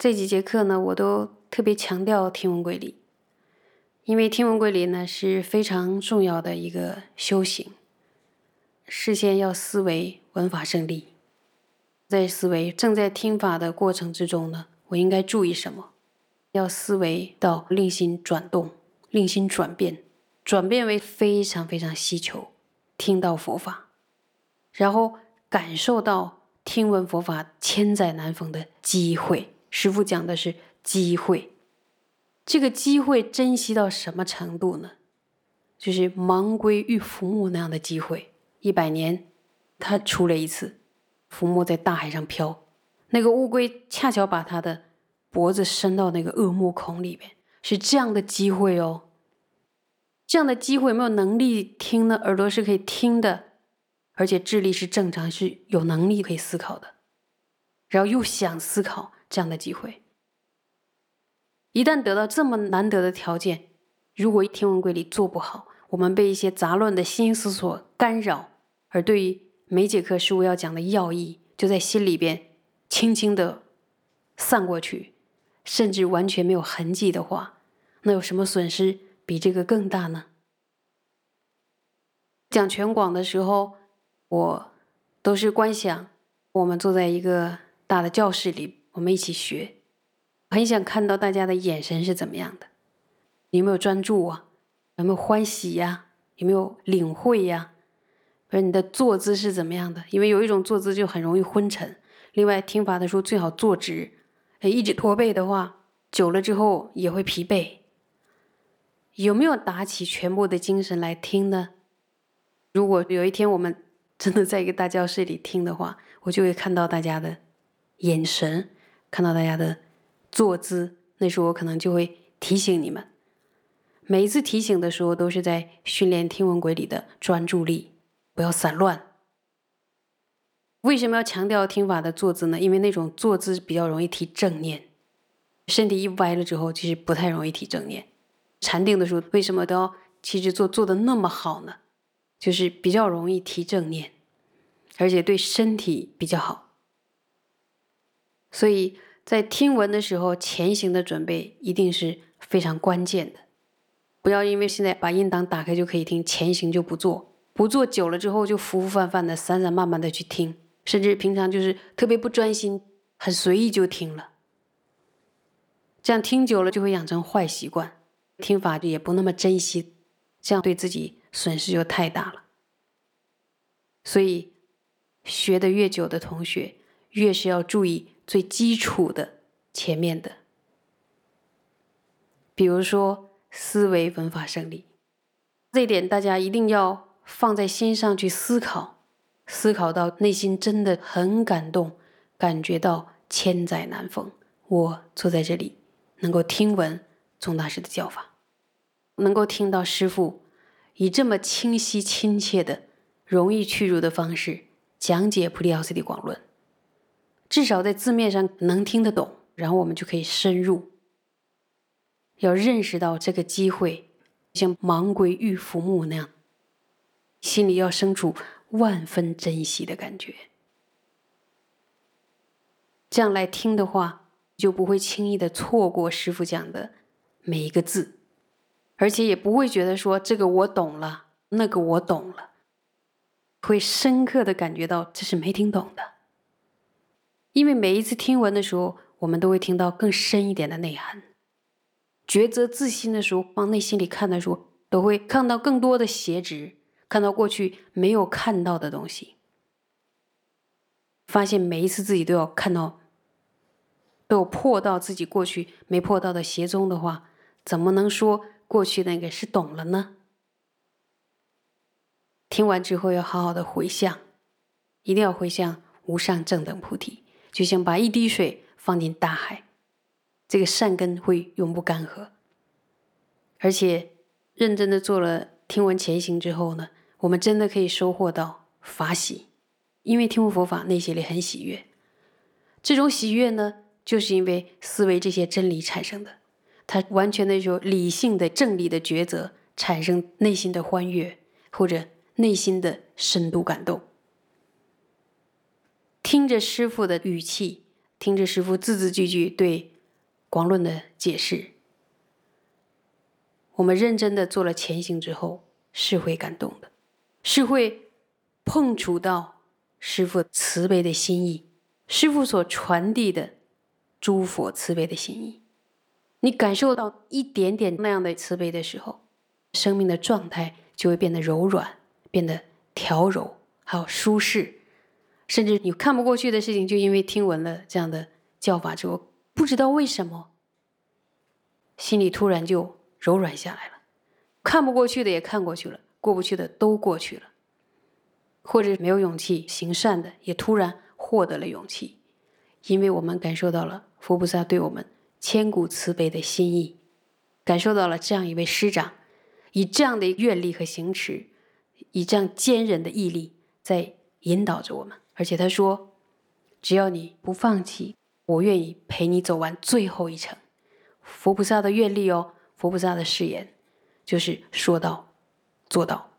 这几节课呢，我都特别强调听闻归理，因为听闻归理呢是非常重要的一个修行。事先要思维闻法胜利，在思维正在听法的过程之中呢，我应该注意什么？要思维到令心转动，令心转变，转变为非常非常希求听到佛法，然后感受到听闻佛法千载难逢的机会。师傅讲的是机会，这个机会珍惜到什么程度呢？就是盲龟遇浮木那样的机会，一百年它出了一次，浮木在大海上飘，那个乌龟恰巧把它的脖子伸到那个恶木孔里边，是这样的机会哦。这样的机会没有能力听的耳朵是可以听的，而且智力是正常，是有能力可以思考的，然后又想思考。这样的机会，一旦得到这么难得的条件，如果天文规律做不好，我们被一些杂乱的心思所干扰，而对于每节课师傅要讲的要义，就在心里边轻轻的散过去，甚至完全没有痕迹的话，那有什么损失比这个更大呢？讲全广的时候，我都是观想，我们坐在一个大的教室里。我们一起学，很想看到大家的眼神是怎么样的，有没有专注啊？有没有欢喜呀？有没有领会呀？不是你的坐姿是怎么样的？因为有一种坐姿就很容易昏沉。另外，听法的时候最好坐直，一直驼背的话，久了之后也会疲惫。有没有打起全部的精神来听呢？如果有一天我们真的在一个大教室里听的话，我就会看到大家的眼神。看到大家的坐姿，那时候我可能就会提醒你们。每一次提醒的时候，都是在训练听闻轨里的专注力，不要散乱。为什么要强调听法的坐姿呢？因为那种坐姿比较容易提正念，身体一歪了之后，其实不太容易提正念。禅定的时候，为什么都要其实做做的那么好呢？就是比较容易提正念，而且对身体比较好。所以在听闻的时候，前行的准备一定是非常关键的。不要因为现在把音档打开就可以听，前行就不做，不做久了之后就浮浮泛泛的、散散漫漫的去听，甚至平常就是特别不专心、很随意就听了。这样听久了就会养成坏习惯，听法也不那么珍惜，这样对自己损失就太大了。所以学的越久的同学，越是要注意。最基础的前面的，比如说思维文法胜利，这一点大家一定要放在心上去思考，思考到内心真的很感动，感觉到千载难逢。我坐在这里，能够听闻宗大师的教法，能够听到师傅以这么清晰、亲切的、容易去入的方式讲解《菩提奥斯的广论》。至少在字面上能听得懂，然后我们就可以深入。要认识到这个机会，像盲龟遇浮木那样，心里要生出万分珍惜的感觉。这样来听的话，就不会轻易的错过师傅讲的每一个字，而且也不会觉得说这个我懂了，那个我懂了，会深刻的感觉到这是没听懂的。因为每一次听闻的时候，我们都会听到更深一点的内涵。抉择自心的时候，往内心里看的时候，都会看到更多的邪执，看到过去没有看到的东西。发现每一次自己都要看到，都有破到自己过去没破到的邪宗的话，怎么能说过去那个是懂了呢？听完之后要好好的回向，一定要回向无上正等菩提。就像把一滴水放进大海，这个善根会永不干涸。而且认真的做了听闻前行之后呢，我们真的可以收获到法喜，因为听闻佛法内心里很喜悦。这种喜悦呢，就是因为思维这些真理产生的，它完全的有理性的正理的抉择，产生内心的欢悦或者内心的深度感动。听着师傅的语气，听着师傅字字句句对广论的解释，我们认真的做了前行之后，是会感动的，是会碰触到师傅慈悲的心意，师傅所传递的诸佛慈悲的心意。你感受到一点点那样的慈悲的时候，生命的状态就会变得柔软，变得调柔，还有舒适。甚至你看不过去的事情，就因为听闻了这样的教法之后，不知道为什么，心里突然就柔软下来了。看不过去的也看过去了，过不去的都过去了。或者没有勇气行善的，也突然获得了勇气，因为我们感受到了佛菩萨对我们千古慈悲的心意，感受到了这样一位师长，以这样的愿力和行持，以这样坚韧的毅力，在引导着我们。而且他说：“只要你不放弃，我愿意陪你走完最后一程。”佛菩萨的愿力哦，佛菩萨的誓言，就是说到做到。